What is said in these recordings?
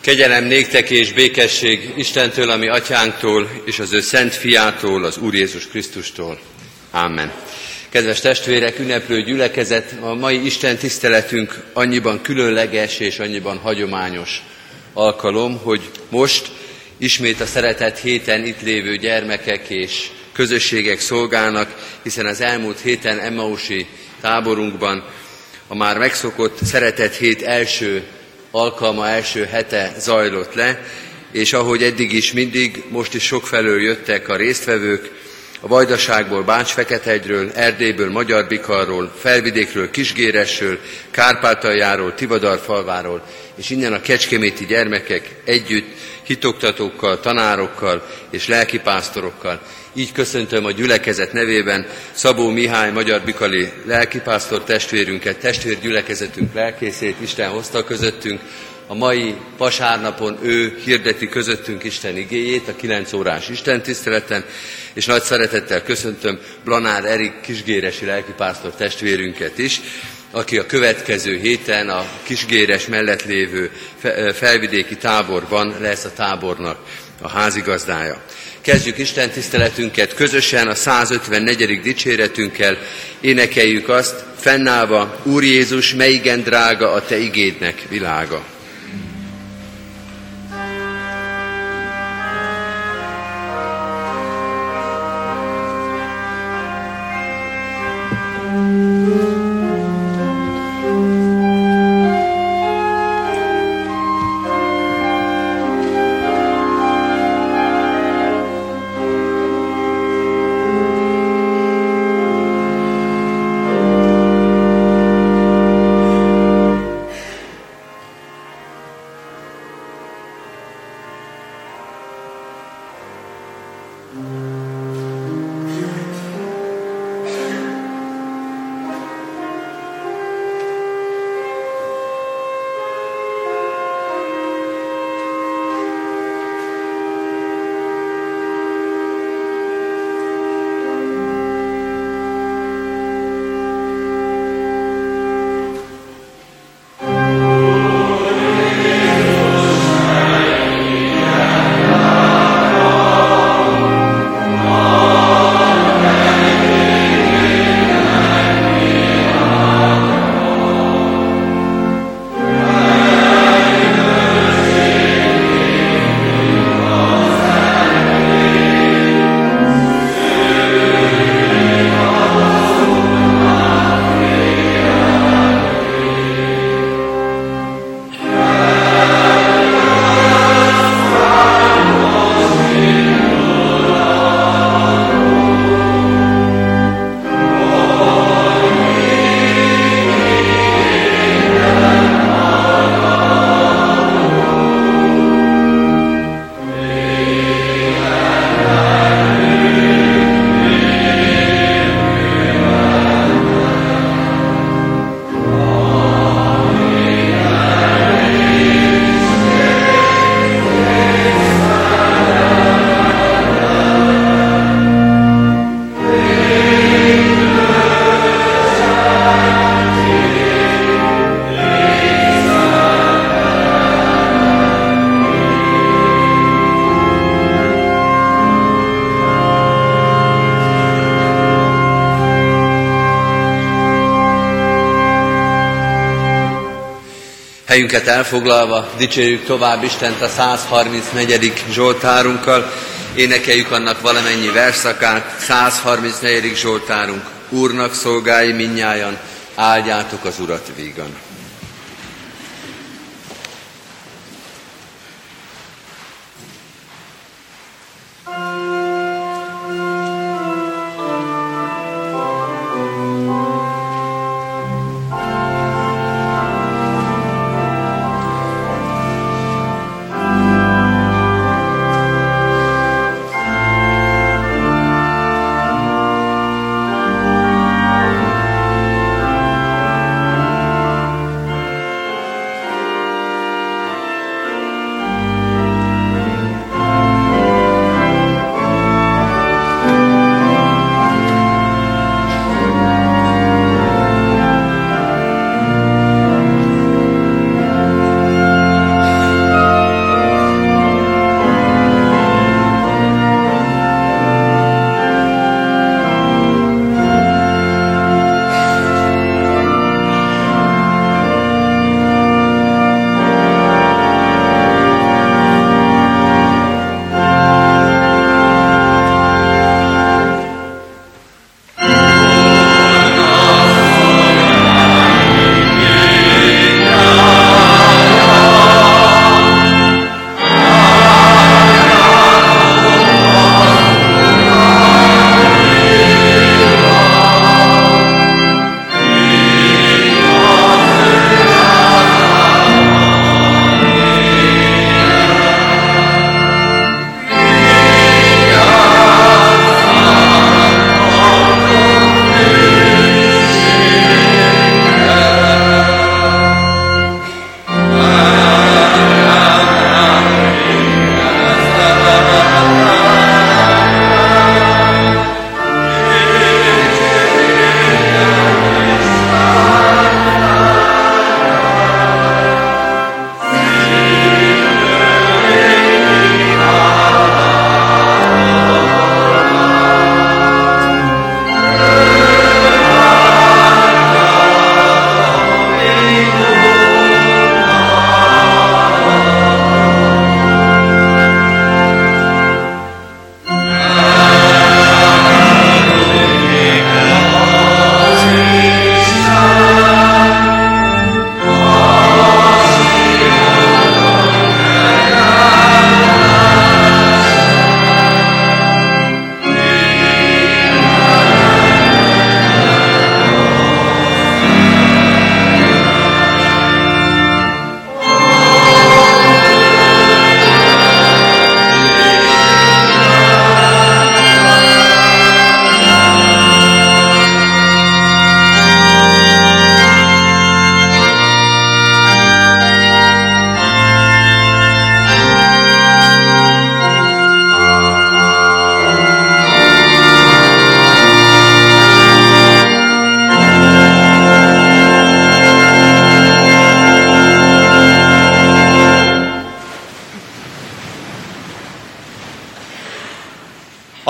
Kegyelem néktek és békesség Istentől, ami atyánktól, és az ő szent fiától, az Úr Jézus Krisztustól. Amen. Kedves testvérek, ünneplő gyülekezet, a mai Isten tiszteletünk annyiban különleges és annyiban hagyományos alkalom, hogy most ismét a szeretett héten itt lévő gyermekek és közösségek szolgálnak, hiszen az elmúlt héten Emmausi táborunkban a már megszokott szeretett hét első alkalma, első hete zajlott le, és ahogy eddig is mindig, most is sokfelől jöttek a résztvevők, a Vajdaságból, Bács-Fekethegyről, Erdélyből, Magyar Bikarról, Felvidékről, Kisgéresről, Kárpátaljáról, Tivadarfalváról, és innen a kecskeméti gyermekek együtt hitoktatókkal, tanárokkal és lelkipásztorokkal. Így köszöntöm a gyülekezet nevében Szabó Mihály, Magyar Bikali lelkipásztor testvérünket, testvérgyülekezetünk lelkészét, Isten hozta közöttünk. A mai vasárnapon ő hirdeti közöttünk Isten igéjét a 9 órás Isten tiszteleten, és nagy szeretettel köszöntöm Blanár Erik kisgéresi lelkipásztor testvérünket is, aki a következő héten a Kisgéres mellett lévő felvidéki táborban lesz a tábornak a házigazdája. Kezdjük Isten tiszteletünket közösen a 154. dicséretünkkel, énekeljük azt, fennállva, Úr Jézus, mely igen drága a Te igédnek világa. Helyünket elfoglalva dicsérjük tovább Istent a 134. Zsoltárunkkal, énekeljük annak valamennyi verszakát, 134. Zsoltárunk, Úrnak szolgálj minnyájan, áldjátok az Urat vígan.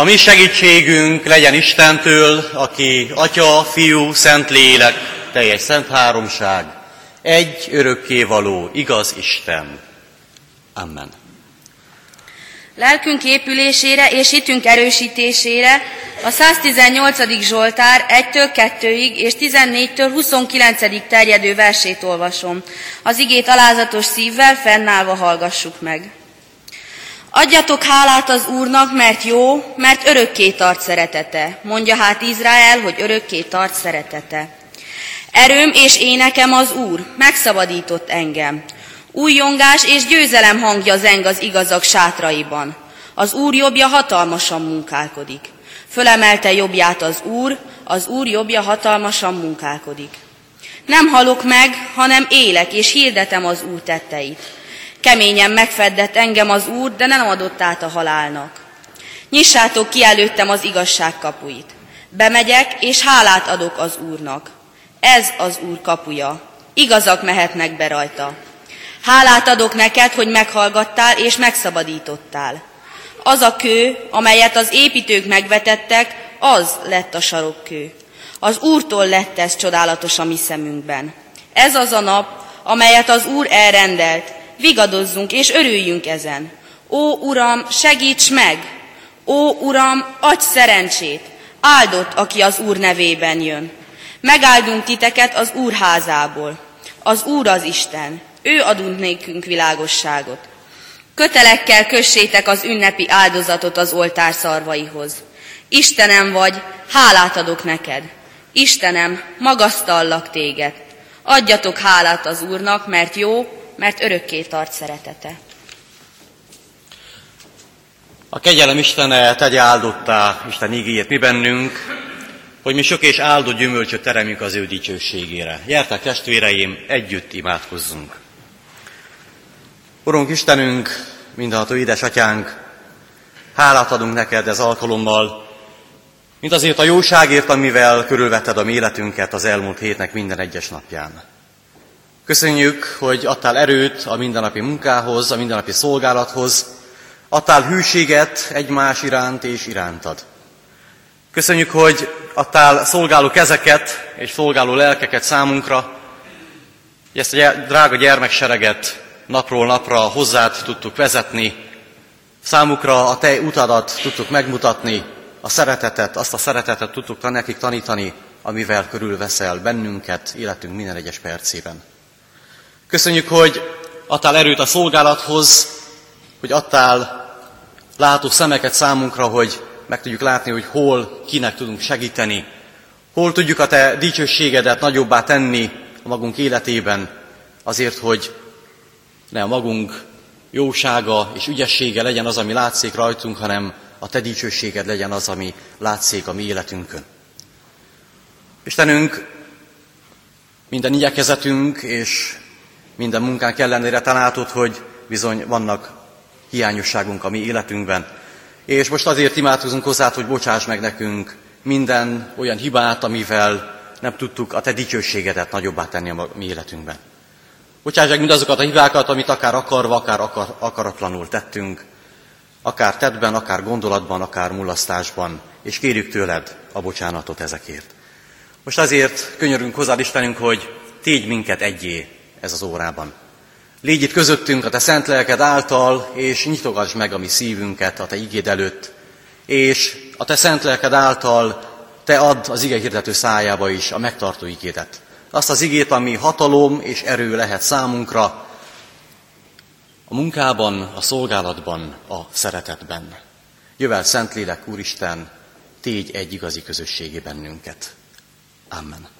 A mi segítségünk legyen Istentől, aki Atya, Fiú, Szent Lélek, teljes szent háromság, egy örökkévaló, igaz Isten. Amen. Lelkünk épülésére és hitünk erősítésére a 118. Zsoltár 1-től 2-ig és 14-től 29 terjedő versét olvasom. Az igét alázatos szívvel fennállva hallgassuk meg. Adjatok hálát az Úrnak, mert jó, mert örökké tart szeretete. Mondja hát Izrael, hogy örökké tart szeretete. Erőm és énekem az Úr, megszabadított engem. Újjongás és győzelem hangja zeng az igazak sátraiban. Az Úr jobbja hatalmasan munkálkodik. Fölemelte jobbját az Úr, az Úr jobbja hatalmasan munkálkodik. Nem halok meg, hanem élek, és hirdetem az Úr tetteit. Keményen megfeddett engem az Úr, de nem adott át a halálnak. Nyissátok ki előttem az igazság kapuit. Bemegyek, és hálát adok az Úrnak. Ez az Úr kapuja. Igazak mehetnek be rajta. Hálát adok neked, hogy meghallgattál és megszabadítottál. Az a kő, amelyet az építők megvetettek, az lett a sarokkő. Az Úrtól lett ez csodálatos a mi szemünkben. Ez az a nap, amelyet az Úr elrendelt, vigadozzunk és örüljünk ezen. Ó, Uram, segíts meg! Ó, Uram, adj szerencsét! Áldott, aki az Úr nevében jön. Megáldunk titeket az Úr házából. Az Úr az Isten. Ő adunk nékünk világosságot. Kötelekkel kössétek az ünnepi áldozatot az oltár szarvaihoz. Istenem vagy, hálát adok neked. Istenem, magasztallak téged. Adjatok hálát az Úrnak, mert jó, mert örökké tart szeretete. A kegyelem Istene tegye áldottá Isten ígéjét mi bennünk, hogy mi sok és áldott gyümölcsöt teremjük az ő dicsőségére. Gyertek testvéreim, együtt imádkozzunk. Urunk Istenünk, mindenható édesatyánk, hálát adunk neked ez alkalommal, mint azért a jóságért, amivel körülvetted a mi életünket az elmúlt hétnek minden egyes napján. Köszönjük, hogy adtál erőt a mindennapi munkához, a mindennapi szolgálathoz, adtál hűséget egymás iránt és irántad. Köszönjük, hogy adtál szolgáló kezeket és szolgáló lelkeket számunkra, hogy ezt a drága gyermeksereget napról napra hozzád tudtuk vezetni, számukra a te utadat tudtuk megmutatni, a szeretetet, azt a szeretetet tudtuk nekik tanítani, amivel körülveszel bennünket életünk minden egyes percében. Köszönjük, hogy adtál erőt a szolgálathoz, hogy adtál látó szemeket számunkra, hogy meg tudjuk látni, hogy hol, kinek tudunk segíteni, hol tudjuk a te dicsőségedet nagyobbá tenni a magunk életében, azért, hogy ne a magunk jósága és ügyessége legyen az, ami látszik rajtunk, hanem a te dicsőséged legyen az, ami látszik a mi életünkön. Istenünk, minden igyekezetünk és minden munkánk ellenére te látod, hogy bizony vannak hiányosságunk a mi életünkben. És most azért imádkozunk hozzá, hogy bocsáss meg nekünk minden olyan hibát, amivel nem tudtuk a te dicsőségedet nagyobbá tenni a mi életünkben. Bocsáss meg mindazokat a hibákat, amit akár akarva, akár akar, akaratlanul tettünk, akár tettben, akár gondolatban, akár mulasztásban, és kérjük tőled a bocsánatot ezekért. Most azért könyörünk hozzád Istenünk, hogy tégy minket egyé ez az órában. Légy itt közöttünk a Te szent lelked által, és nyitogass meg a mi szívünket a Te igéd előtt, és a Te szent lelked által Te add az ige hirdető szájába is a megtartó igédet. Azt az igét, ami hatalom és erő lehet számunkra, a munkában, a szolgálatban, a szeretetben. Jövel Szentlélek, Úristen, tégy egy igazi közösségé bennünket. Amen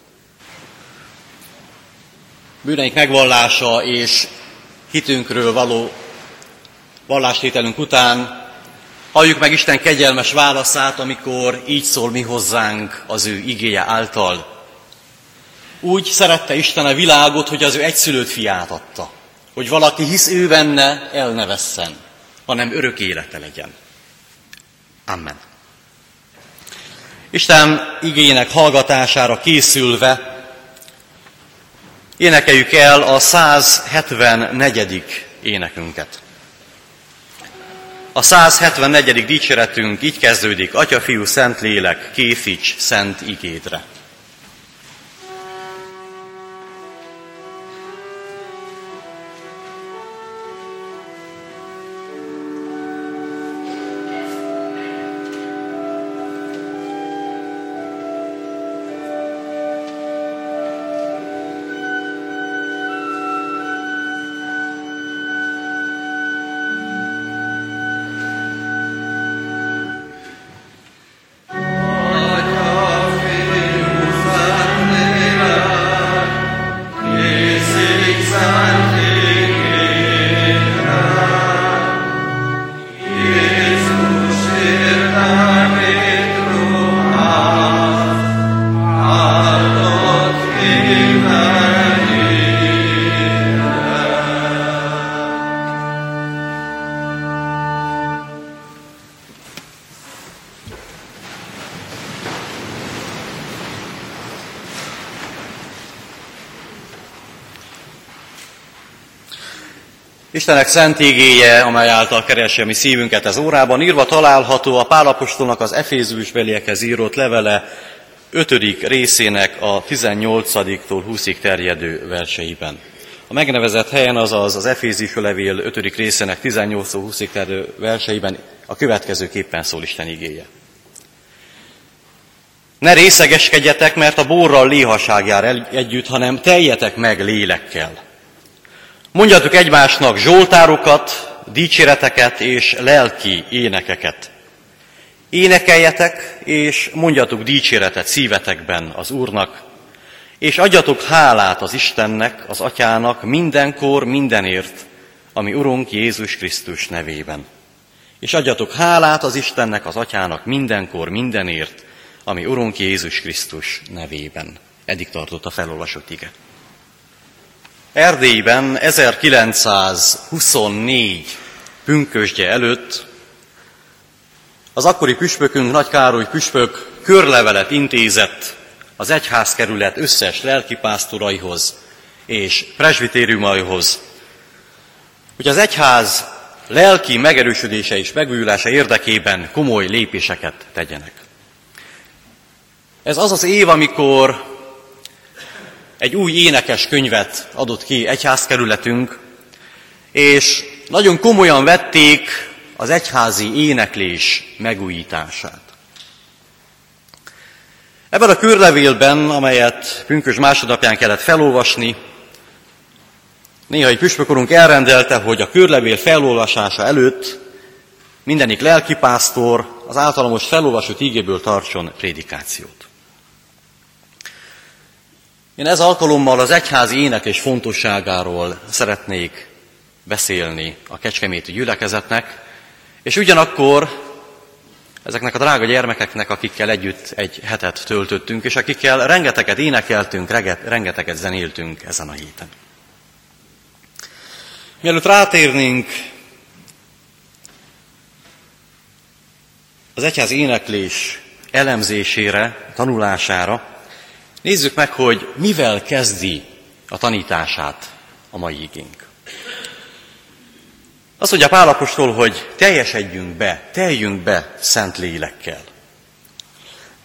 bűneink megvallása és hitünkről való vallástételünk után halljuk meg Isten kegyelmes válaszát, amikor így szól mi hozzánk az ő igéje által. Úgy szerette Isten a világot, hogy az ő egyszülőt fiát adta, hogy valaki hisz ő benne, el ne vesszen, hanem örök élete legyen. Amen. Isten igények hallgatására készülve énekeljük el a 174. énekünket. A A 174. dicséretünk így kezdődik, Atya, Fiú, Szent Lélek, készíts szent igédre. Istenek szent ígéje, amely által keresi a mi szívünket az órában, írva található a Pálapostolnak az Efézus beliekhez írott levele 5. részének a 18-tól 20-ig terjedő verseiben. A megnevezett helyen, azaz az Efézus levél 5. részének 18-20-ig terjedő verseiben a következőképpen szól Isten igéje. Ne részegeskedjetek, mert a borral léhaság jár együtt, hanem teljetek meg lélekkel – Mondjatok egymásnak zsoltárokat, dicséreteket és lelki énekeket. Énekeljetek, és mondjatok dicséretet szívetekben az Úrnak, és adjatok hálát az Istennek, az Atyának mindenkor, mindenért, ami Urunk Jézus Krisztus nevében. És adjatok hálát az Istennek, az Atyának mindenkor, mindenért, ami Urunk Jézus Krisztus nevében. Eddig tartott a felolvasott ige. Erdélyben 1924 pünkösdje előtt az akkori püspökünk, Nagy Károly püspök körlevelet intézett az egyházkerület összes lelkipásztoraihoz és presbitériumaihoz, hogy az egyház lelki megerősödése és megújulása érdekében komoly lépéseket tegyenek. Ez az az év, amikor egy új énekes könyvet adott ki egyházkerületünk, és nagyon komolyan vették az egyházi éneklés megújítását. Ebben a körlevélben, amelyet pünkös másodnapján kellett felolvasni, néha egy püspökorunk elrendelte, hogy a körlevél felolvasása előtt mindenik lelkipásztor az általamos felolvasott ígéből tartson prédikációt. Én ez alkalommal az egyházi éneklés fontosságáról szeretnék beszélni a kecskeméti gyülekezetnek, és ugyanakkor ezeknek a drága gyermekeknek, akikkel együtt egy hetet töltöttünk, és akikkel rengeteget énekeltünk, rengeteget zenéltünk ezen a héten. Mielőtt rátérnénk az egyház éneklés elemzésére, tanulására, Nézzük meg, hogy mivel kezdi a tanítását a mai igénk. Azt mondja Pálapostól, hogy teljesedjünk be, teljünk be szent lélekkel.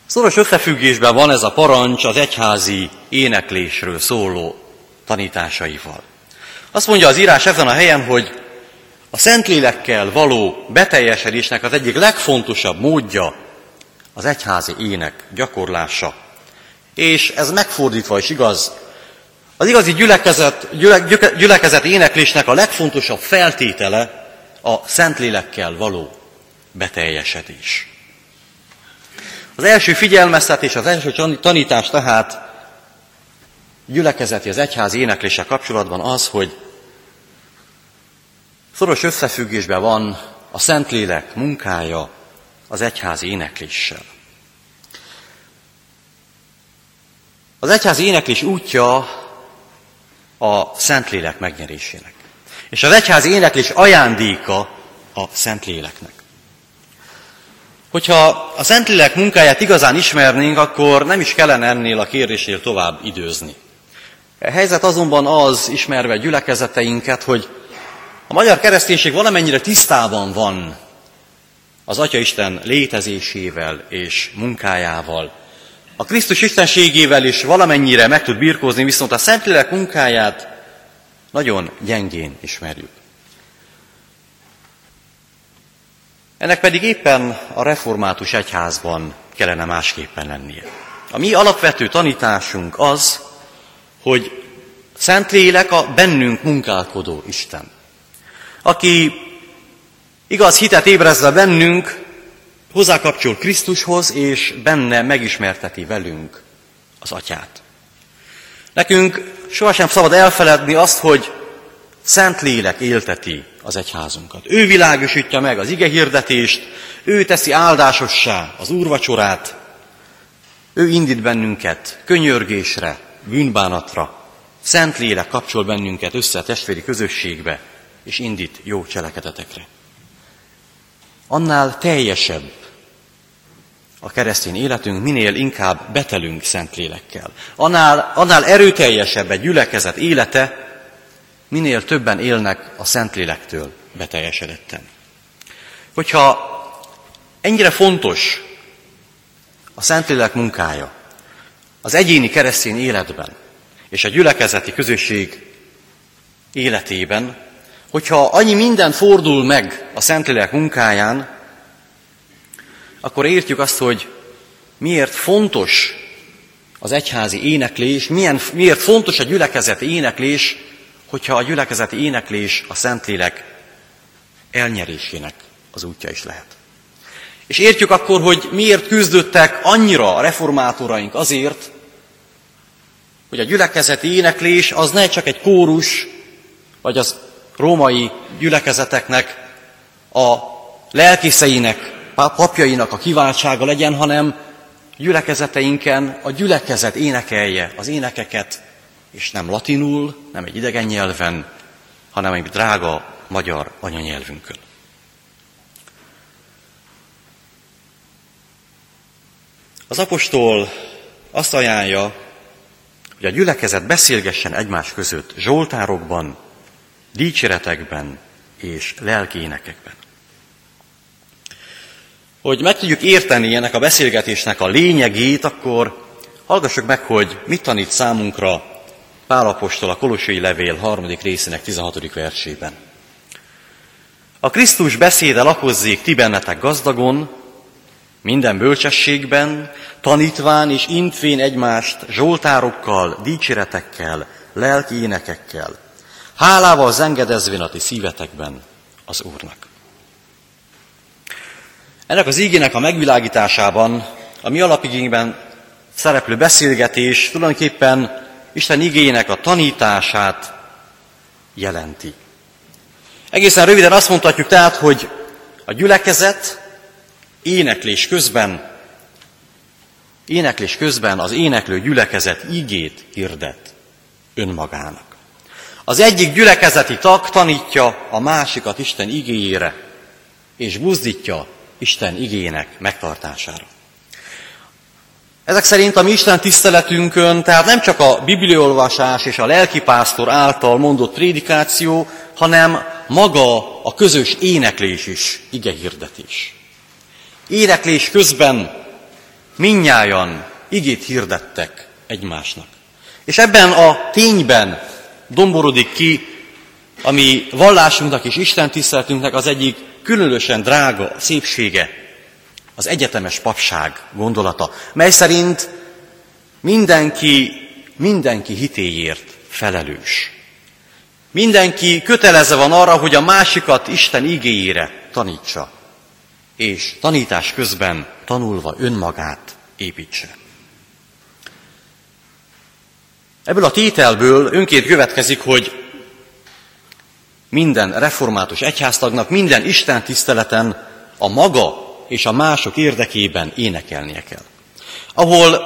Szoros összefüggésben van ez a parancs az egyházi éneklésről szóló tanításaival. Azt mondja az írás ezen a helyen, hogy a Szentlélekkel való beteljesedésnek az egyik legfontosabb módja az egyházi ének gyakorlása és ez megfordítva is igaz. Az igazi gyülekezet, gyüle, gyülekezet éneklésnek a legfontosabb feltétele a Szentlélekkel való beteljesedés. Az első figyelmeztetés, az első tanítás tehát gyülekezeti, az egyház éneklése kapcsolatban az, hogy szoros összefüggésben van a Szentlélek munkája az egyházi énekléssel. Az egyház éneklés útja a Szentlélek megnyerésének. És az egyház éneklés ajándéka a Szentléleknek. Hogyha a Szentlélek munkáját igazán ismernénk, akkor nem is kellene ennél a kérdésnél tovább időzni. A helyzet azonban az, ismerve gyülekezeteinket, hogy a magyar kereszténység valamennyire tisztában van az Atya Isten létezésével és munkájával. A Krisztus istenségével is valamennyire meg tud birkózni, viszont a Szentlélek munkáját nagyon gyengén ismerjük. Ennek pedig éppen a református egyházban kellene másképpen lennie. A mi alapvető tanításunk az, hogy Szentlélek a bennünk munkálkodó Isten, aki igaz hitet ébrezve bennünk, hozzákapcsol Krisztushoz, és benne megismerteti velünk az Atyát. Nekünk sohasem szabad elfeledni azt, hogy Szentlélek élteti az egyházunkat. Ő világosítja meg az ige hirdetést, ő teszi áldásossá az úrvacsorát, ő indít bennünket könyörgésre, bűnbánatra, Szentlélek kapcsol bennünket össze a testvéri közösségbe, és indít jó cselekedetekre. Annál teljesebb a keresztény életünk, minél inkább betelünk Szentlélekkel. Annál, annál erőteljesebb egy gyülekezet élete, minél többen élnek a Szentlélektől beteljesedetten. Hogyha ennyire fontos a Szentlélek munkája az egyéni keresztény életben és a gyülekezeti közösség életében, hogyha annyi minden fordul meg a Szentlélek munkáján, akkor értjük azt, hogy miért fontos az egyházi éneklés, milyen, miért fontos a gyülekezeti éneklés, hogyha a gyülekezeti éneklés a Szentlélek elnyerésének az útja is lehet. És értjük akkor, hogy miért küzdöttek annyira a reformátoraink azért, hogy a gyülekezeti éneklés az ne csak egy kórus, vagy az római gyülekezeteknek a lelkészeinek, papjainak a kiváltsága legyen, hanem gyülekezeteinken a gyülekezet énekelje az énekeket, és nem latinul, nem egy idegen nyelven, hanem egy drága magyar anyanyelvünkön. Az apostol azt ajánlja, hogy a gyülekezet beszélgessen egymás között zsoltárokban, dicséretekben és lelki énekekben. Hogy meg tudjuk érteni ennek a beszélgetésnek a lényegét, akkor hallgassuk meg, hogy mit tanít számunkra Pálapostól a Kolosai Levél harmadik részének 16. versében. A Krisztus beszéde lakozzék ti bennetek gazdagon, minden bölcsességben, tanítván és intvén egymást zsoltárokkal, dicséretekkel, lelki énekekkel, hálával zengedezvén a ti szívetekben az Úrnak. Ennek az ígének a megvilágításában a mi alapigényben szereplő beszélgetés tulajdonképpen Isten igények a tanítását jelenti. Egészen röviden azt mondhatjuk tehát, hogy a gyülekezet éneklés közben, éneklés közben az éneklő gyülekezet igét hirdet önmagának. Az egyik gyülekezeti tag tanítja a másikat Isten igéjére, és buzdítja Isten igének megtartására. Ezek szerint a mi Isten tiszteletünkön, tehát nem csak a bibliolvasás és a lelkipásztor által mondott prédikáció, hanem maga a közös éneklés is, igehirdetés. Éneklés közben minnyájan igét hirdettek egymásnak. És ebben a tényben domborodik ki, ami vallásunknak és Isten tiszteletünknek az egyik különösen drága szépsége, az egyetemes papság gondolata, mely szerint mindenki, mindenki hitéért felelős. Mindenki kötelezve van arra, hogy a másikat Isten igéjére tanítsa, és tanítás közben tanulva önmagát építse. Ebből a tételből önként következik, hogy minden református egyháztagnak, minden Isten tiszteleten a maga és a mások érdekében énekelnie kell. Ahol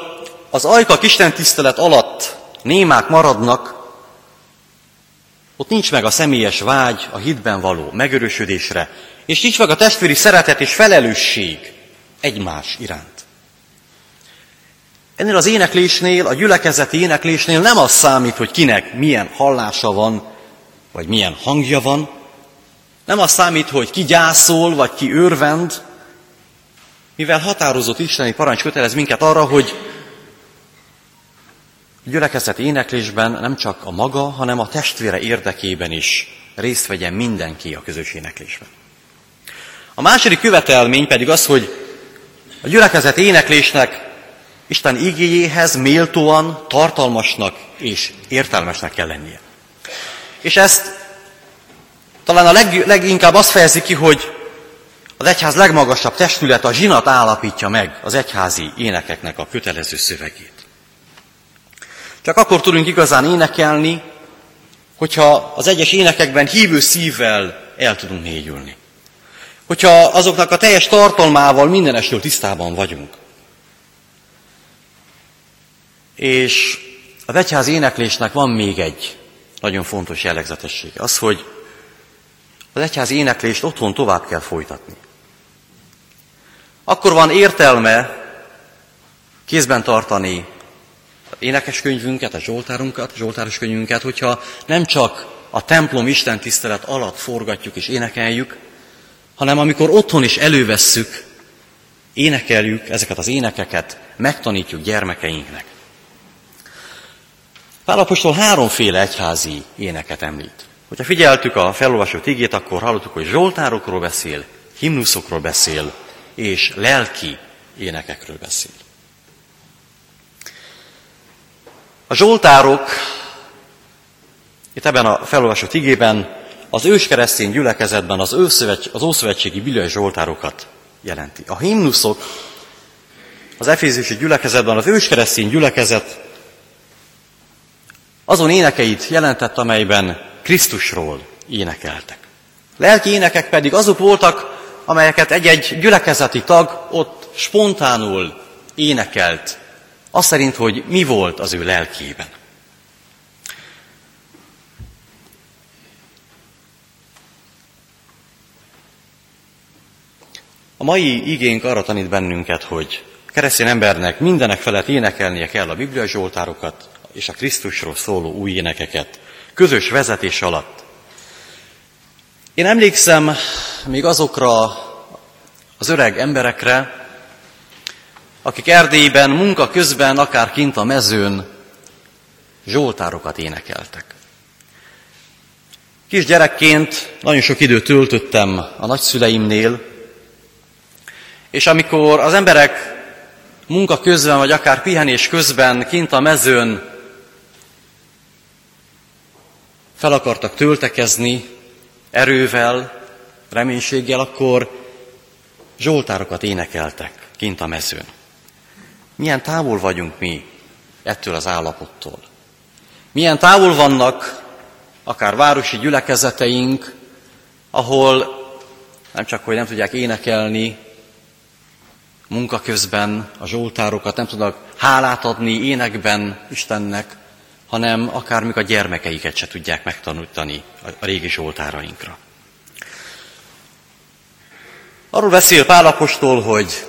az ajkak Isten tisztelet alatt némák maradnak, ott nincs meg a személyes vágy a hitben való megörösödésre, és nincs meg a testvéri szeretet és felelősség egymás iránt. Ennél az éneklésnél, a gyülekezeti éneklésnél nem az számít, hogy kinek milyen hallása van, vagy milyen hangja van, nem az számít, hogy ki gyászol, vagy ki örvend, mivel határozott isteni parancs kötelez minket arra, hogy gyülekezeti éneklésben nem csak a maga, hanem a testvére érdekében is részt vegyen mindenki a közös éneklésben. A második követelmény pedig az, hogy a gyülekezet éneklésnek Isten igényéhez méltóan, tartalmasnak és értelmesnek kell lennie. És ezt talán a leg, leginkább azt fejezi ki, hogy az egyház legmagasabb testület, a zsinat állapítja meg az egyházi énekeknek a kötelező szövegét. Csak akkor tudunk igazán énekelni, hogyha az egyes énekekben hívő szívvel el tudunk mélyülni. Hogyha azoknak a teljes tartalmával mindenestől tisztában vagyunk. És az egyház éneklésnek van még egy nagyon fontos jellegzetessége. Az, hogy az egyház éneklést otthon tovább kell folytatni. Akkor van értelme kézben tartani énekeskönyvünket, a Zsoltárunkat, a Zsoltáros könyvünket, hogyha nem csak a templom Isten tisztelet alatt forgatjuk és énekeljük, hanem amikor otthon is elővesszük, énekeljük ezeket az énekeket, megtanítjuk gyermekeinknek. Pálapostól háromféle egyházi éneket említ. Hogyha figyeltük a felolvasott igét, akkor hallottuk, hogy zsoltárokról beszél, himnuszokról beszél, és lelki énekekről beszél. A zsoltárok itt ebben a felolvasott igében az őskeresztény gyülekezetben az, az ószövetségi bibliai zsoltárokat jelenti. A himnuszok az efézusi gyülekezetben az őskeresztény gyülekezet azon énekeit jelentett, amelyben Krisztusról énekeltek. Lelki énekek pedig azok voltak, amelyeket egy-egy gyülekezeti tag ott spontánul énekelt, azt szerint, hogy mi volt az ő lelkében. A mai igénk arra tanít bennünket, hogy keresztény embernek mindenek felett énekelnie kell a Biblia Zsoltárokat és a Krisztusról szóló új énekeket, közös vezetés alatt. Én emlékszem még azokra az öreg emberekre, akik Erdélyben munka közben, akár kint a mezőn zsoltárokat énekeltek. Kisgyerekként nagyon sok időt töltöttem a nagyszüleimnél, és amikor az emberek munka közben, vagy akár pihenés közben kint a mezőn fel akartak töltekezni erővel, reménységgel, akkor zsoltárokat énekeltek kint a mezőn. Milyen távol vagyunk mi ettől az állapottól? Milyen távol vannak akár városi gyülekezeteink, ahol nem csak, hogy nem tudják énekelni munka közben a zsoltárokat, nem tudnak hálát adni énekben Istennek, hanem akár még a gyermekeiket se tudják megtanítani a régi zsoltárainkra. Arról beszél Pálapostól, hogy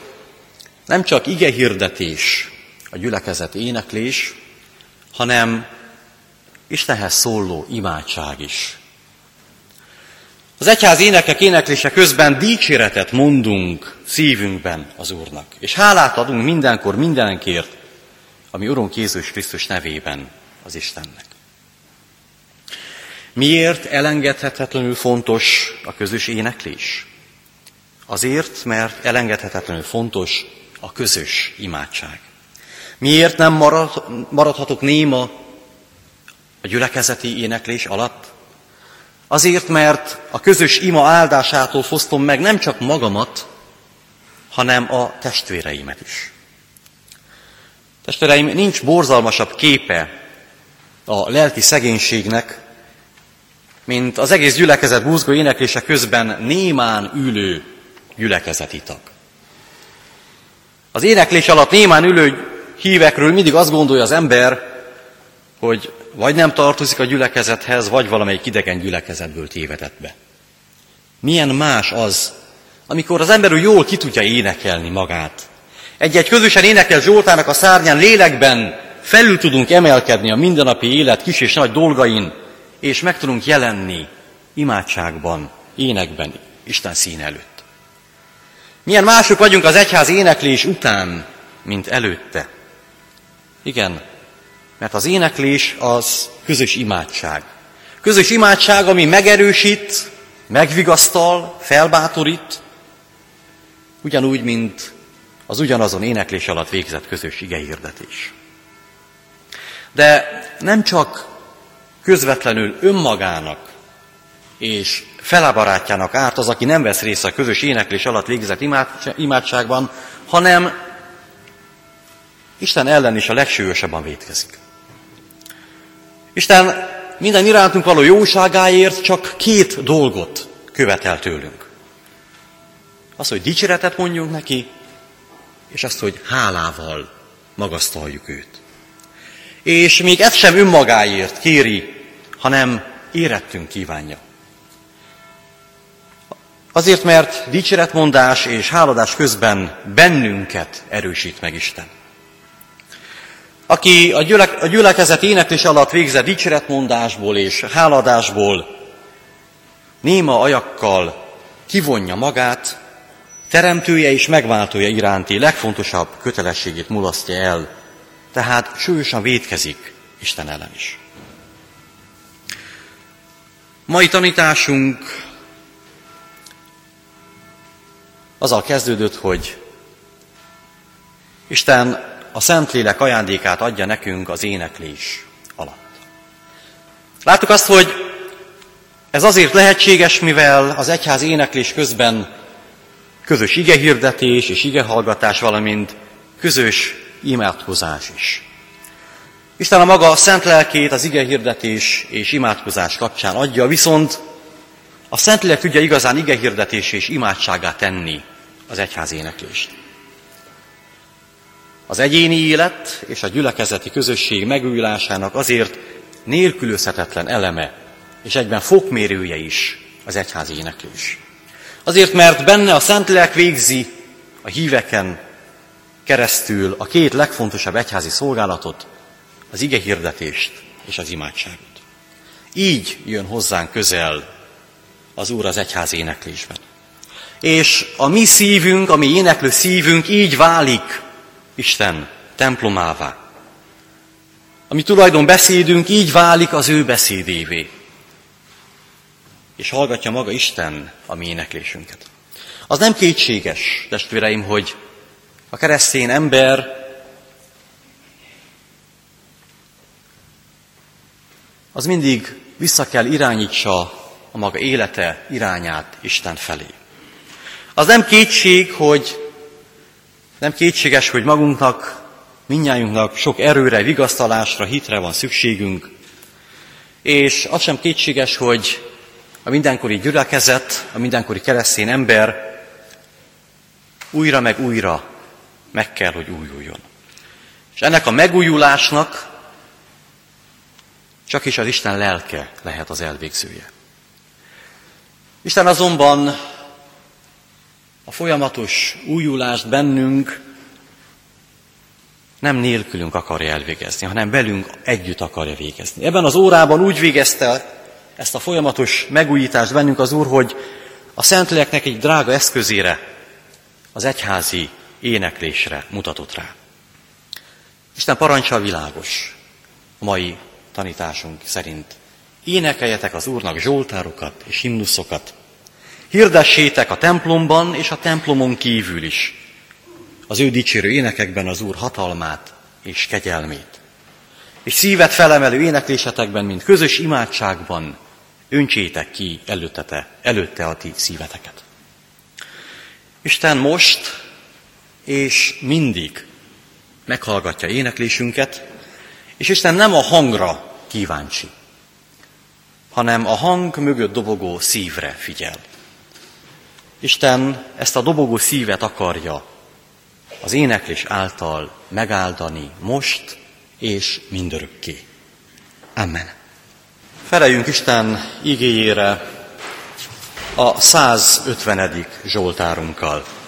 nem csak ige hirdetés, a gyülekezet éneklés, hanem Istenhez szóló imádság is. Az egyház énekek éneklése közben dicséretet mondunk szívünkben az Úrnak, és hálát adunk mindenkor mindenkért, ami Urunk Jézus Krisztus nevében az Istennek. Miért elengedhetetlenül fontos a közös éneklés? Azért, mert elengedhetetlenül fontos a közös imádság. Miért nem marad, maradhatok néma a gyülekezeti éneklés alatt? Azért, mert a közös ima áldásától fosztom meg nem csak magamat, hanem a testvéreimet is. Testvéreim, nincs borzalmasabb képe a lelki szegénységnek, mint az egész gyülekezet búzgó éneklése közben némán ülő gyülekezeti tag. Az éneklés alatt némán ülő hívekről mindig azt gondolja az ember, hogy vagy nem tartozik a gyülekezethez, vagy valamelyik idegen gyülekezetből tévedett be. Milyen más az, amikor az ember jól ki tudja énekelni magát. Egy-egy közösen énekel Zsoltának a szárnyán lélekben felül tudunk emelkedni a mindennapi élet kis és nagy dolgain, és meg tudunk jelenni imádságban, énekben, Isten szín előtt. Milyen mások vagyunk az egyház éneklés után, mint előtte. Igen, mert az éneklés az közös imádság. Közös imádság, ami megerősít, megvigasztal, felbátorít, ugyanúgy, mint az ugyanazon éneklés alatt végzett közös igehirdetés. De nem csak közvetlenül önmagának és felabarátjának árt az, aki nem vesz részt a közös éneklés alatt végzett imádságban, hanem Isten ellen is a legsúlyosabban vétkezik. Isten minden irántunk való jóságáért csak két dolgot követel tőlünk. Az, hogy dicséretet mondjunk neki, és azt, hogy hálával magasztaljuk őt. És még ezt sem önmagáért kéri, hanem érettünk kívánja. Azért, mert dicséretmondás és háladás közben bennünket erősít meg Isten. Aki a, gyülek, a gyülekezet éneklés alatt végzett dicséretmondásból és háladásból néma ajakkal kivonja magát, teremtője és megváltója iránti legfontosabb kötelességét mulasztja el, tehát súlyosan védkezik Isten ellen is. Mai tanításunk azzal kezdődött, hogy Isten a Szentlélek ajándékát adja nekünk az éneklés alatt. Láttuk azt, hogy ez azért lehetséges, mivel az egyház éneklés közben közös igehirdetés és igehallgatás, valamint közös imádkozás is. Isten a maga szent lelkét az igehirdetés és imádkozás kapcsán adja, viszont a Szentlélek tudja igazán igehirdetés és imádságát tenni az egyház éneklést. Az egyéni élet és a gyülekezeti közösség megújulásának azért nélkülözhetetlen eleme és egyben fokmérője is az egyház éneklés. Azért, mert benne a Szentlélek végzi a híveken keresztül a két legfontosabb egyházi szolgálatot, az ige hirdetést és az imádságot. Így jön hozzánk közel az Úr az egyház éneklésben. És a mi szívünk, a mi éneklő szívünk így válik Isten templomává. A mi tulajdon beszédünk így válik az ő beszédévé. És hallgatja maga Isten a mi éneklésünket. Az nem kétséges, testvéreim, hogy a keresztény ember az mindig vissza kell irányítsa a maga élete irányát Isten felé. Az nem kétség, hogy nem kétséges, hogy magunknak, minnyájunknak sok erőre, vigasztalásra, hitre van szükségünk, és az sem kétséges, hogy a mindenkori gyülekezet, a mindenkori keresztény ember újra meg újra meg kell, hogy újuljon. És ennek a megújulásnak csak is az Isten lelke lehet az elvégzője. Isten azonban a folyamatos újulást bennünk nem nélkülünk akarja elvégezni, hanem velünk együtt akarja végezni. Ebben az órában úgy végezte ezt a folyamatos megújítást bennünk az Úr, hogy a Szentléleknek egy drága eszközére, az egyházi éneklésre mutatott rá. Isten parancsa világos a mai tanításunk szerint. Énekeljetek az Úrnak zsoltárokat és himnuszokat, Hirdessétek a templomban és a templomon kívül is az ő dicsérő énekekben az Úr hatalmát és kegyelmét. És szívet felemelő éneklésetekben, mint közös imádságban öntsétek ki előtte, előtte a ti szíveteket. Isten most és mindig meghallgatja éneklésünket, és Isten nem a hangra kíváncsi, hanem a hang mögött dobogó szívre figyel. Isten ezt a dobogó szívet akarja az éneklés által megáldani most és mindörökké. Amen. Feleljünk Isten igéjére a 150. Zsoltárunkkal.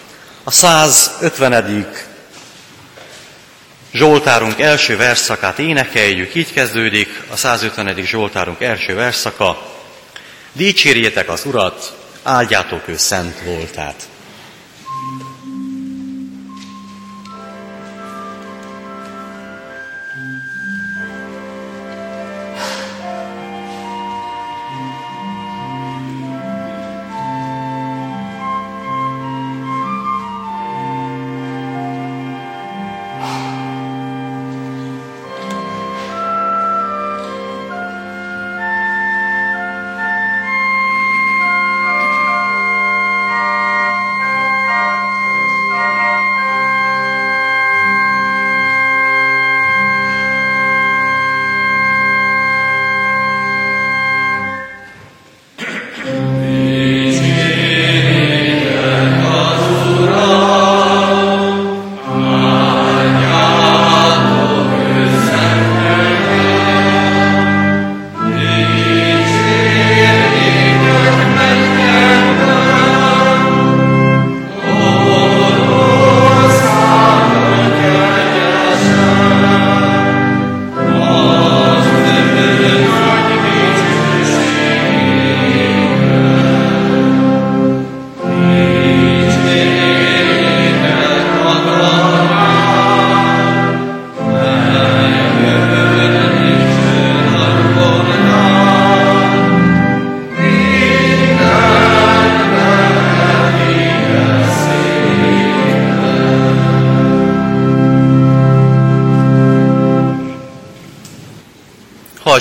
A 150. Zsoltárunk első verszakát énekeljük, így kezdődik a 150. Zsoltárunk első verszaka. Dicsérjétek az Urat, áldjátok ő szent voltát.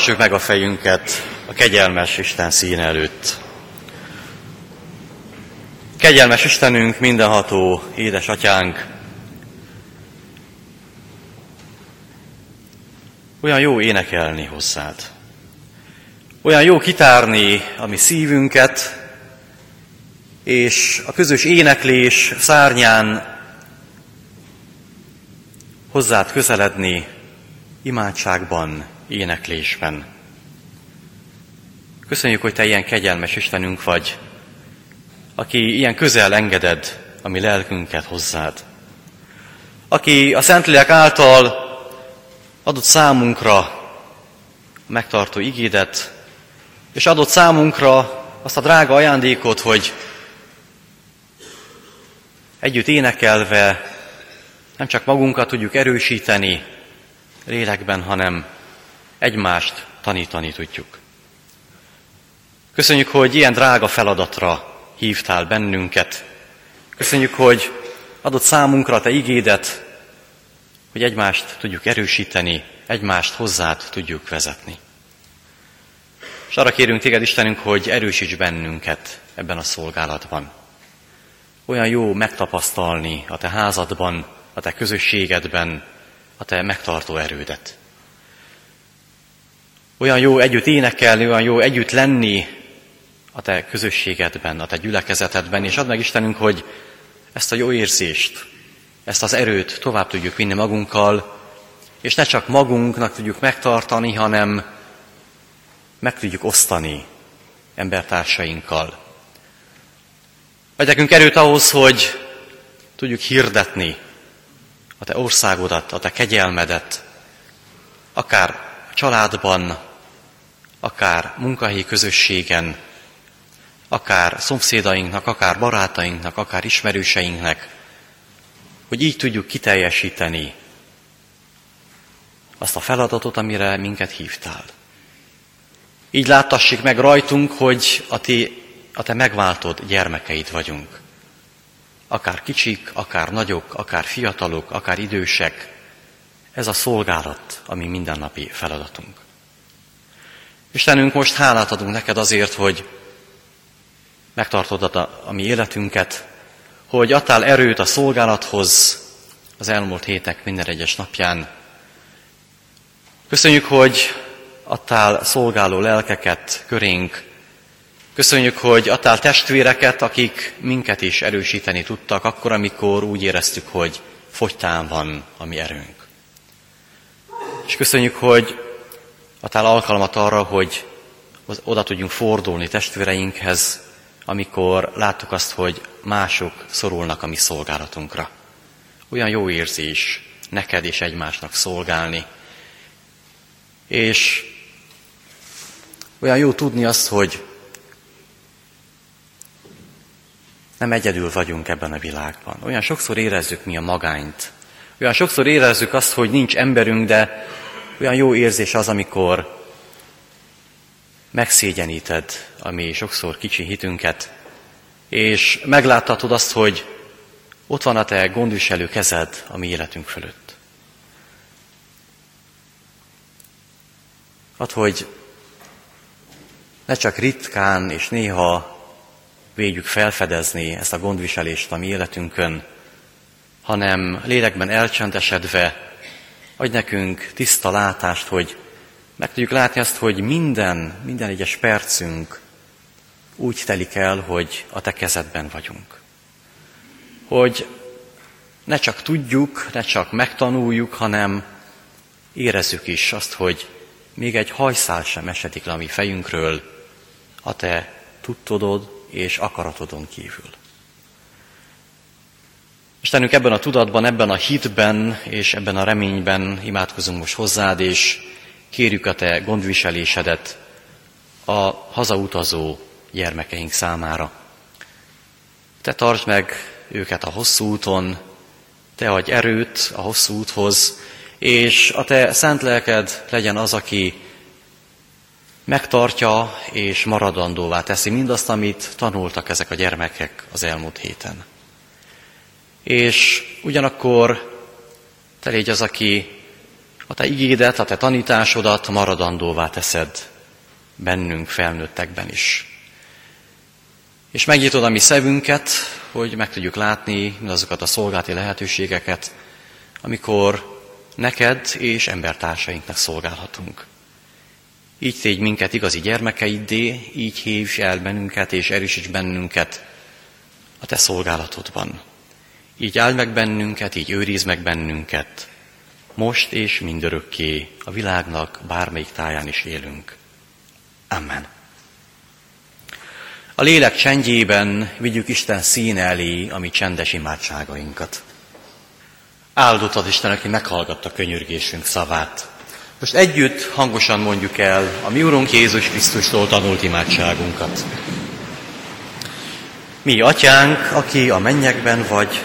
Hajtsuk meg a fejünket a kegyelmes Isten szín előtt. Kegyelmes Istenünk, mindenható édesatyánk, olyan jó énekelni hozzád. Olyan jó kitárni a mi szívünket, és a közös éneklés szárnyán hozzád közeledni imádságban, éneklésben. Köszönjük, hogy Te ilyen kegyelmes Istenünk vagy, aki ilyen közel engeded a mi lelkünket hozzád. Aki a Szentlélek által adott számunkra a megtartó igédet, és adott számunkra azt a drága ajándékot, hogy együtt énekelve nem csak magunkat tudjuk erősíteni lélekben, hanem egymást tanítani tudjuk. Köszönjük, hogy ilyen drága feladatra hívtál bennünket. Köszönjük, hogy adott számunkra te igédet, hogy egymást tudjuk erősíteni, egymást hozzád tudjuk vezetni. És arra kérünk téged, Istenünk, hogy erősíts bennünket ebben a szolgálatban. Olyan jó megtapasztalni a te házadban, a te közösségedben, a te megtartó erődet. Olyan jó együtt énekelni, olyan jó együtt lenni a te közösségedben, a te gyülekezetedben, és add meg Istenünk, hogy ezt a jó érzést, ezt az erőt tovább tudjuk vinni magunkkal, és ne csak magunknak tudjuk megtartani, hanem meg tudjuk osztani embertársainkkal. Adj nekünk erőt ahhoz, hogy tudjuk hirdetni a Te országodat, a Te kegyelmedet, akár a családban, akár munkahelyi közösségen, akár szomszédainknak, akár barátainknak, akár ismerőseinknek, hogy így tudjuk kiteljesíteni azt a feladatot, amire minket hívtál. Így láttassék meg rajtunk, hogy a, ti, a te megváltott gyermekeid vagyunk. Akár kicsik, akár nagyok, akár fiatalok, akár idősek. Ez a szolgálat, ami mindennapi feladatunk. Istenünk, most hálát adunk neked azért, hogy megtartod a, a mi életünket, hogy adtál erőt a szolgálathoz az elmúlt hétek minden egyes napján. Köszönjük, hogy adtál szolgáló lelkeket körénk. Köszönjük, hogy adtál testvéreket, akik minket is erősíteni tudtak, akkor, amikor úgy éreztük, hogy fogytán van a mi erőnk. És köszönjük, hogy adtál alkalmat arra, hogy oda tudjunk fordulni testvéreinkhez, amikor láttuk azt, hogy mások szorulnak a mi szolgálatunkra. Olyan jó érzés neked és egymásnak szolgálni. És olyan jó tudni azt, hogy nem egyedül vagyunk ebben a világban. Olyan sokszor érezzük mi a magányt. Olyan sokszor érezzük azt, hogy nincs emberünk, de olyan jó érzés az, amikor megszégyeníted a mi sokszor kicsi hitünket, és megláthatod azt, hogy ott van a te gondviselő kezed a mi életünk fölött. Add, hogy ne csak ritkán és néha védjük felfedezni ezt a gondviselést a mi életünkön, hanem lélekben elcsendesedve adj nekünk tiszta látást, hogy meg tudjuk látni azt, hogy minden, minden egyes percünk úgy telik el, hogy a te kezedben vagyunk. Hogy ne csak tudjuk, ne csak megtanuljuk, hanem érezzük is azt, hogy még egy hajszál sem esetik le a mi fejünkről a te tudtodod és akaratodon kívül. Istenünk ebben a tudatban, ebben a hitben és ebben a reményben imádkozunk most hozzád, és kérjük a te gondviselésedet a hazautazó gyermekeink számára. Te tartsd meg őket a hosszú úton, te adj erőt a hosszú úthoz, és a te szent lelked legyen az, aki megtartja és maradandóvá teszi mindazt, amit tanultak ezek a gyermekek az elmúlt héten. És ugyanakkor te légy az, aki a te igédet, a te tanításodat maradandóvá teszed bennünk felnőttekben is. És megnyitod a mi szevünket, hogy meg tudjuk látni azokat a szolgálati lehetőségeket, amikor neked és embertársainknak szolgálhatunk. Így tégy minket igazi gyermekeiddé, így hívj el bennünket és erősíts bennünket a te szolgálatodban. Így áld meg bennünket, így őriz meg bennünket, most és mindörökké a világnak bármelyik táján is élünk. Amen. A lélek csendjében vigyük Isten színe elé a mi csendes imádságainkat. Áldott az Isten, aki meghallgatta könyörgésünk szavát. Most együtt hangosan mondjuk el a mi Urunk Jézus Krisztustól tanult imádságunkat. Mi, Atyánk, aki a mennyekben vagy,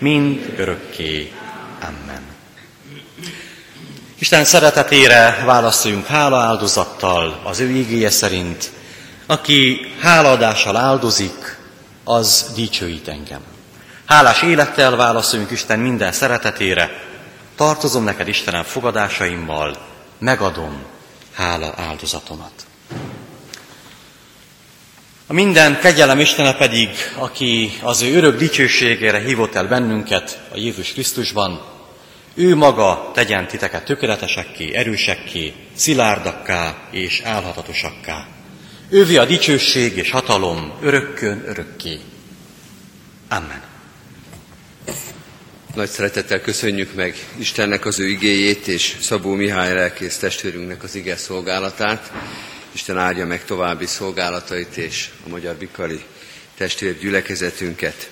mind örökké. Amen. Isten szeretetére válaszoljunk hála áldozattal az ő ígéje szerint, aki hálaadással áldozik, az dicsőít engem. Hálás élettel válaszoljunk Isten minden szeretetére, tartozom neked Istenem fogadásaimmal, megadom hála áldozatomat. A minden kegyelem Istene pedig, aki az ő örök dicsőségére hívott el bennünket a Jézus Krisztusban, ő maga tegyen titeket tökéletesekké, erősekké, szilárdakká és álhatatosakká. Ővi a dicsőség és hatalom örökkön örökké. Amen. Nagy szeretettel köszönjük meg Istennek az ő igéjét, és Szabó Mihály lelkész testvérünknek az ige szolgálatát. Isten áldja meg további szolgálatait és a Magyar Bikari testvér gyülekezetünket.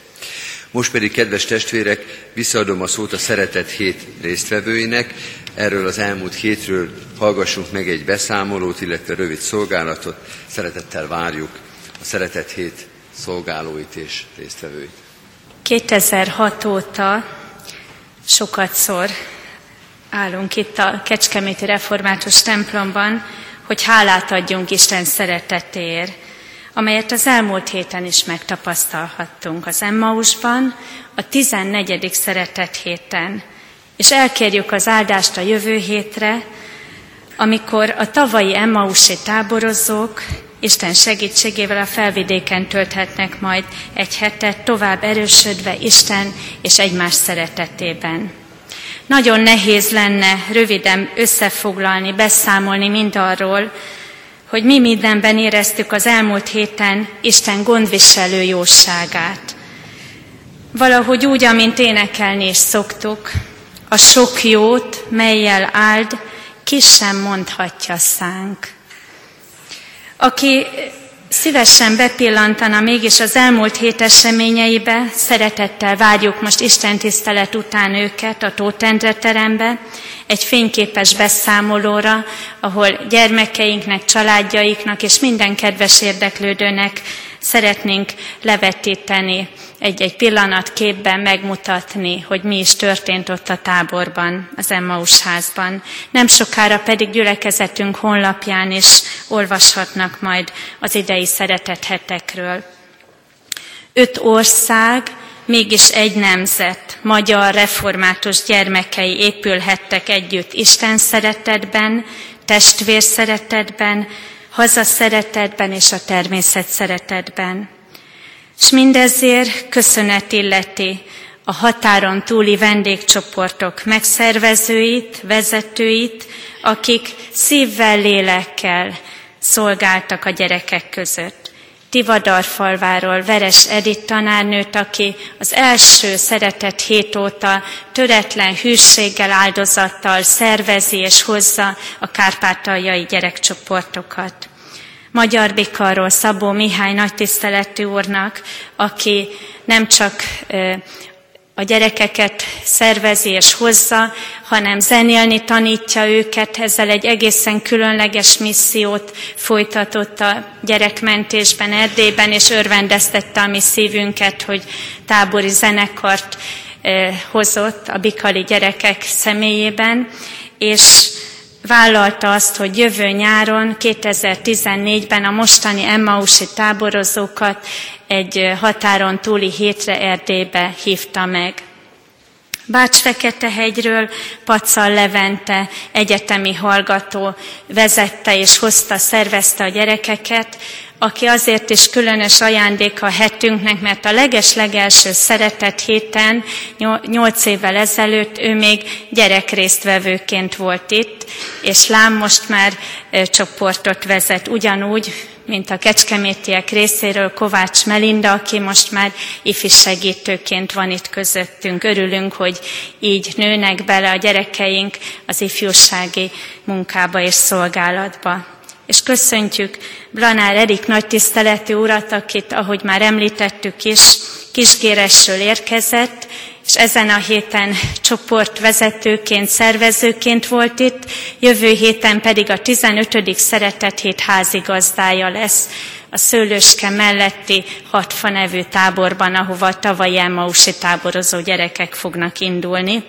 Most pedig, kedves testvérek, visszaadom a szót a Szeretet hét résztvevőinek. Erről az elmúlt hétről hallgassunk meg egy beszámolót, illetve rövid szolgálatot. Szeretettel várjuk a Szeretet hét szolgálóit és résztvevőit. 2006 óta sokat szor állunk itt a Kecskeméti Református templomban, hogy hálát adjunk Isten szeretetéért, amelyet az elmúlt héten is megtapasztalhattunk az Emmausban, a 14. szeretet héten, és elkérjük az áldást a jövő hétre, amikor a tavalyi Emmausi táborozók Isten segítségével a felvidéken tölthetnek majd egy hetet, tovább erősödve Isten és egymás szeretetében. Nagyon nehéz lenne röviden összefoglalni, beszámolni mindarról, hogy mi mindenben éreztük az elmúlt héten Isten gondviselő jóságát. Valahogy úgy, amint énekelni is szoktuk, a sok jót, melyel áld, ki sem mondhatja szánk. Aki szívesen bepillantana mégis az elmúlt hét eseményeibe, szeretettel várjuk most Isten tisztelet után őket a Tótendre terembe, egy fényképes beszámolóra, ahol gyermekeinknek, családjaiknak és minden kedves érdeklődőnek szeretnénk levetíteni, egy-egy pillanat képben megmutatni, hogy mi is történt ott a táborban, az Emmaus házban. Nem sokára pedig gyülekezetünk honlapján is olvashatnak majd az idei szeretethetekről. Öt ország, mégis egy nemzet, magyar református gyermekei épülhettek együtt Isten szeretetben, testvér szeretetben, hazaszeretetben és a természet szeretetben. És mindezért köszönet illeti a határon túli vendégcsoportok megszervezőit, vezetőit, akik szívvel, lélekkel szolgáltak a gyerekek között. Tivadarfalváról Veres Edith tanárnőt, aki az első szeretett hét óta töretlen hűséggel, áldozattal szervezi és hozza a kárpátaljai gyerekcsoportokat. Magyar Bikarról Szabó Mihály nagytiszteletű úrnak, aki nem csak a gyerekeket szervezi és hozza, hanem zenélni tanítja őket, ezzel egy egészen különleges missziót folytatott a gyerekmentésben, Erdélyben, és örvendeztette a mi szívünket, hogy tábori zenekart hozott a bikali gyerekek személyében, és vállalta azt, hogy jövő nyáron, 2014-ben a mostani Emmausi táborozókat egy határon túli hétre Erdélybe hívta meg. Bács-Fekete-hegyről Pacal Levente egyetemi hallgató vezette és hozta, szervezte a gyerekeket, aki azért is különös ajándéka a hetünknek, mert a leges-legelső szeretett héten, nyolc évvel ezelőtt ő még gyerekrésztvevőként volt itt, és lám most már csoportot vezet ugyanúgy, mint a kecskemétiek részéről Kovács Melinda, aki most már ifi segítőként van itt közöttünk. Örülünk, hogy így nőnek bele a gyerekeink az ifjúsági munkába és szolgálatba. És köszöntjük Blanár Erik nagy tiszteletű urat, akit, ahogy már említettük is, Kisgéresről érkezett, és ezen a héten csoportvezetőként, szervezőként volt itt, jövő héten pedig a 15. szeretet hét házigazdája lesz a Szőlőske melletti Hatfa nevű táborban, ahova tavaly Emmausi táborozó gyerekek fognak indulni.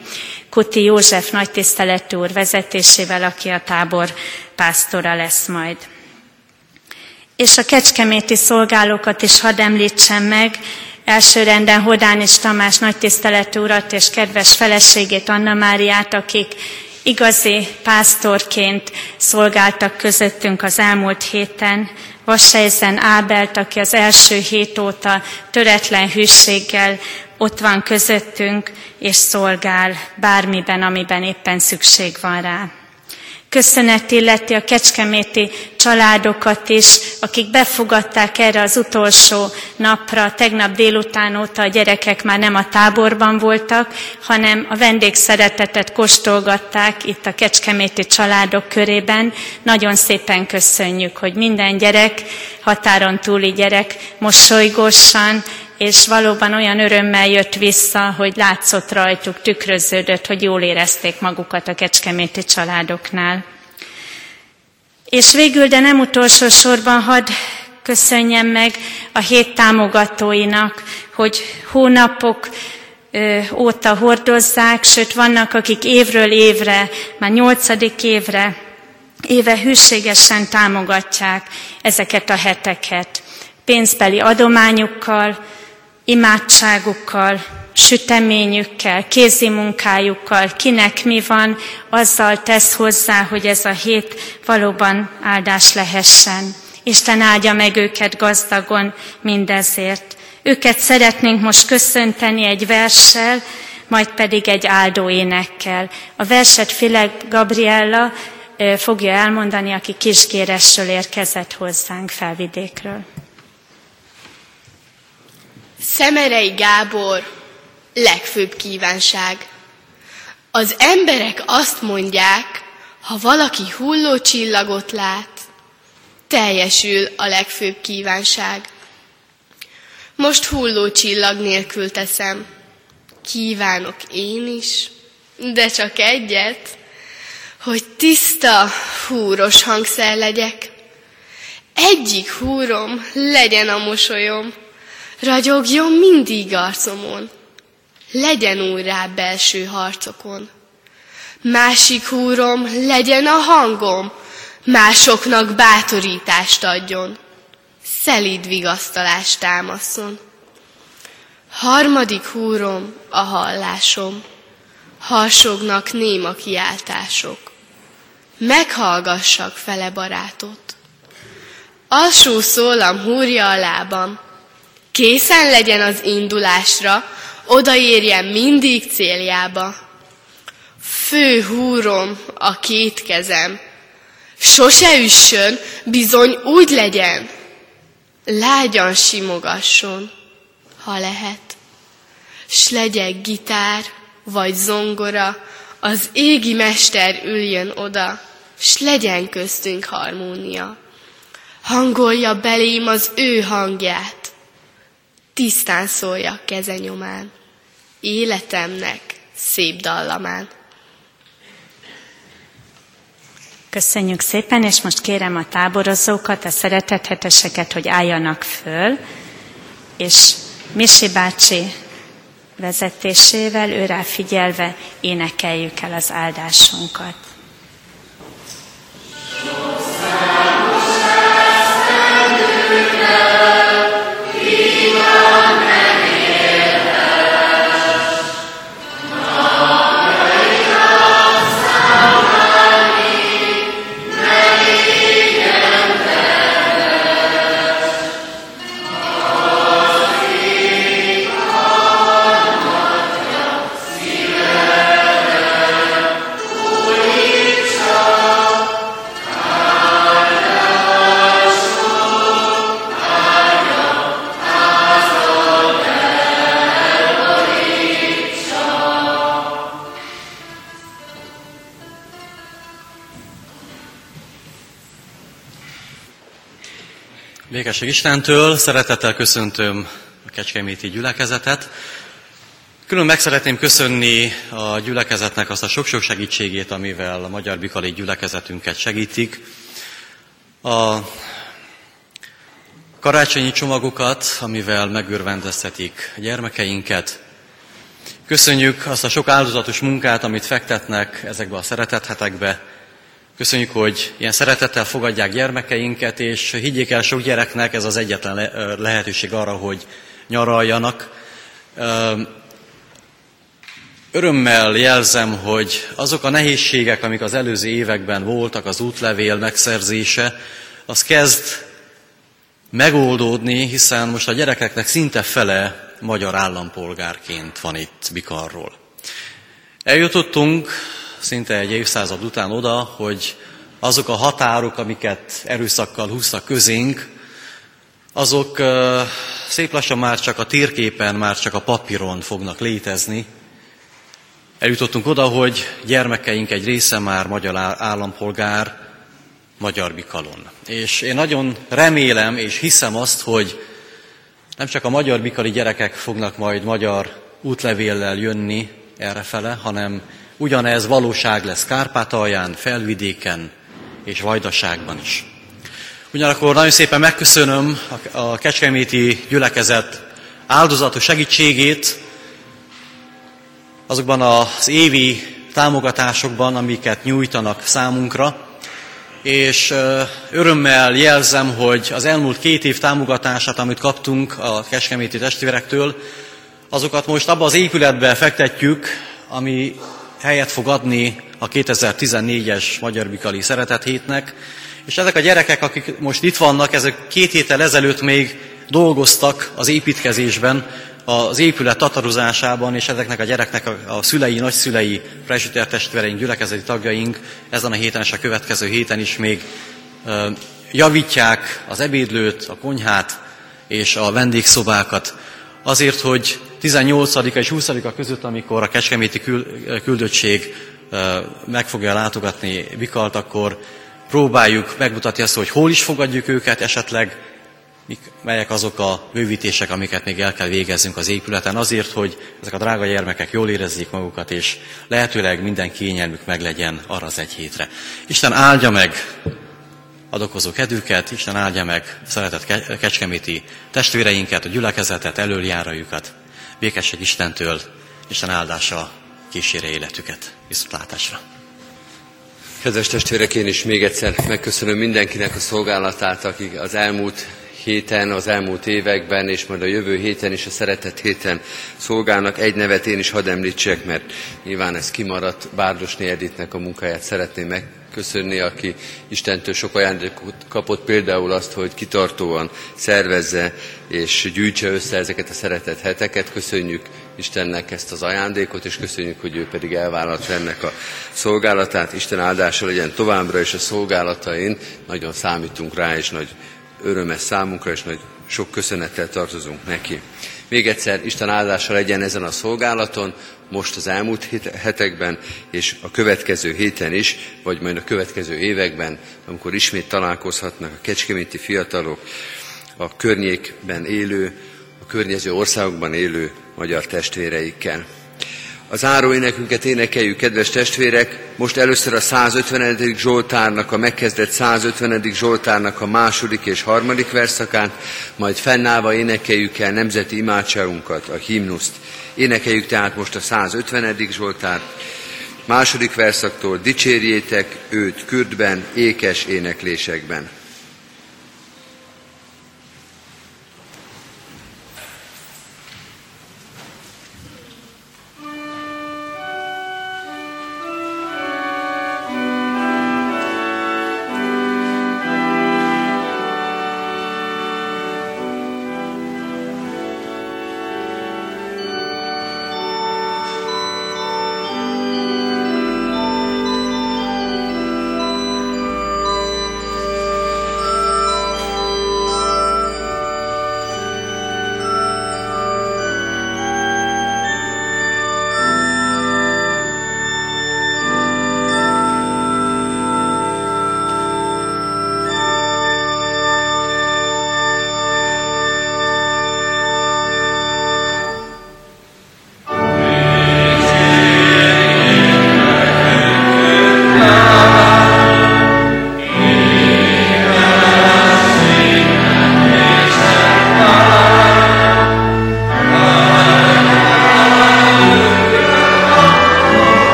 Kuti József nagy tiszteletű úr vezetésével, aki a tábor pásztora lesz majd. És a kecskeméti szolgálókat is hadd említsem meg, elsőrenden Hodán és Tamás nagy tiszteletű urat és kedves feleségét Anna Máriát, akik igazi pásztorként szolgáltak közöttünk az elmúlt héten, Vassejzen Ábelt, aki az első hét óta töretlen hűséggel ott van közöttünk, és szolgál bármiben, amiben éppen szükség van rá. Köszönet illeti a kecskeméti családokat is, akik befogadták erre az utolsó napra, tegnap délután óta a gyerekek már nem a táborban voltak, hanem a vendégszeretetet kóstolgatták itt a kecskeméti családok körében. Nagyon szépen köszönjük, hogy minden gyerek, határon túli gyerek mosolygósan és valóban olyan örömmel jött vissza, hogy látszott rajtuk, tükröződött, hogy jól érezték magukat a kecskeméti családoknál. És végül, de nem utolsó sorban hadd köszönjem meg a hét támogatóinak, hogy hónapok óta hordozzák, sőt vannak, akik évről évre, már nyolcadik évre, éve hűségesen támogatják ezeket a heteket. Pénzbeli adományukkal, imádságukkal, süteményükkel, kézi munkájukkal, kinek mi van, azzal tesz hozzá, hogy ez a hét valóban áldás lehessen. Isten áldja meg őket gazdagon mindezért. Őket szeretnénk most köszönteni egy verssel, majd pedig egy áldó énekkel. A verset File Gabriella fogja elmondani, aki kiskéresről érkezett hozzánk felvidékről. Szemerei Gábor legfőbb kívánság. Az emberek azt mondják, ha valaki hulló csillagot lát, teljesül a legfőbb kívánság. Most hulló csillag nélkül teszem. Kívánok én is, de csak egyet, hogy tiszta, húros hangszer legyek. Egyik húrom legyen a mosolyom, Ragyogjon mindig arcomon, legyen új rá belső harcokon. Másik húrom legyen a hangom, másoknak bátorítást adjon, szelíd vigasztalást támaszon. Harmadik húrom a hallásom, harsognak néma kiáltások. Meghallgassak fele barátot. Alsó szólam húrja a lábam, Készen legyen az indulásra, odaérjen mindig céljába. Fő húrom a két kezem, sose üssön, bizony úgy legyen. Lágyan simogasson, ha lehet. S legyek gitár vagy zongora, az égi mester üljön oda, s legyen köztünk harmónia. Hangolja belém az ő hangját, tisztán szóljak keze nyomán. életemnek szép dallamán. Köszönjük szépen, és most kérem a táborozókat, a szeretetheteseket, hogy álljanak föl, és Misi bácsi vezetésével, őrá figyelve énekeljük el az áldásunkat. Békesség Istentől, szeretettel köszöntöm a Kecskeméti gyülekezetet. Külön meg szeretném köszönni a gyülekezetnek azt a sok-sok segítségét, amivel a Magyar Bikali gyülekezetünket segítik. A karácsonyi csomagokat, amivel megörvendeztetik a gyermekeinket. Köszönjük azt a sok áldozatos munkát, amit fektetnek ezekbe a szeretethetekbe, Köszönjük, hogy ilyen szeretettel fogadják gyermekeinket, és higgyék el sok gyereknek, ez az egyetlen lehetőség arra, hogy nyaraljanak. Örömmel jelzem, hogy azok a nehézségek, amik az előző években voltak, az útlevél megszerzése, az kezd megoldódni, hiszen most a gyerekeknek szinte fele magyar állampolgárként van itt Bikarról. Eljutottunk szinte egy évszázad után oda, hogy azok a határok, amiket erőszakkal húztak közénk, azok szép lassan már csak a térképen, már csak a papíron fognak létezni. Eljutottunk oda, hogy gyermekeink egy része már magyar állampolgár, magyar bikalon. És én nagyon remélem és hiszem azt, hogy nem csak a magyar bikali gyerekek fognak majd magyar útlevéllel jönni errefele, hanem Ugyanez valóság lesz Kárpátalján, Felvidéken és Vajdaságban is. Ugyanakkor nagyon szépen megköszönöm a Kecskeméti gyülekezet áldozatos segítségét azokban az évi támogatásokban, amiket nyújtanak számunkra, és örömmel jelzem, hogy az elmúlt két év támogatását, amit kaptunk a Kecskeméti testvérektől, azokat most abba az épületbe fektetjük, ami helyet fog adni a 2014-es Magyar Bikali Szeretet Hétnek, és ezek a gyerekek, akik most itt vannak, ezek két héttel ezelőtt még dolgoztak az építkezésben, az épület tatarozásában, és ezeknek a gyereknek a, szülei, nagyszülei, presbiter testvéreink, gyülekezeti tagjaink ezen a héten és a következő héten is még javítják az ebédlőt, a konyhát és a vendégszobákat, azért, hogy 18-a és 20-a között, amikor a Kecskeméti küldöttség meg fogja látogatni Bikalt, akkor próbáljuk megmutatni azt, hogy hol is fogadjuk őket, esetleg melyek azok a bővítések, amiket még el kell végezzünk az épületen, azért, hogy ezek a drága gyermekek jól érezzék magukat, és lehetőleg minden kényelmük meglegyen arra az egy hétre. Isten áldja meg adokozó kedvüket, Isten áldja meg szeretett kecskeméti testvéreinket, a gyülekezetet, előjárójukat. Békesség Istentől, Isten áldása kísérje életüket. Viszontlátásra! Kedves testvérek, én is még egyszer megköszönöm mindenkinek a szolgálatát, akik az elmúlt héten, az elmúlt években, és majd a jövő héten is a szeretett héten szolgálnak. Egy nevet én is hadd említsek, mert nyilván ez kimaradt. Bárdosné Editnek a munkáját szeretném meg köszönni, aki Istentől sok ajándékot kapott, például azt, hogy kitartóan szervezze és gyűjtse össze ezeket a szeretett heteket. Köszönjük Istennek ezt az ajándékot, és köszönjük, hogy ő pedig elvállalta ennek a szolgálatát. Isten áldása legyen továbbra, és a szolgálatain nagyon számítunk rá, és nagy örömes számunkra, és nagy sok köszönettel tartozunk neki. Még egyszer Isten áldása legyen ezen a szolgálaton, most az elmúlt hetekben, és a következő héten is, vagy majd a következő években, amikor ismét találkozhatnak a kecskeméti fiatalok, a környékben élő, a környező országokban élő magyar testvéreikkel. Az áró énekünket énekeljük, kedves testvérek, most először a 150. Zsoltárnak, a megkezdett 150. Zsoltárnak a második és harmadik verszakát, majd fennállva énekeljük el nemzeti imádságunkat, a himnuszt. Énekeljük tehát most a 150. Zsoltárt, második verszaktól dicsérjétek őt kürdben, ékes éneklésekben.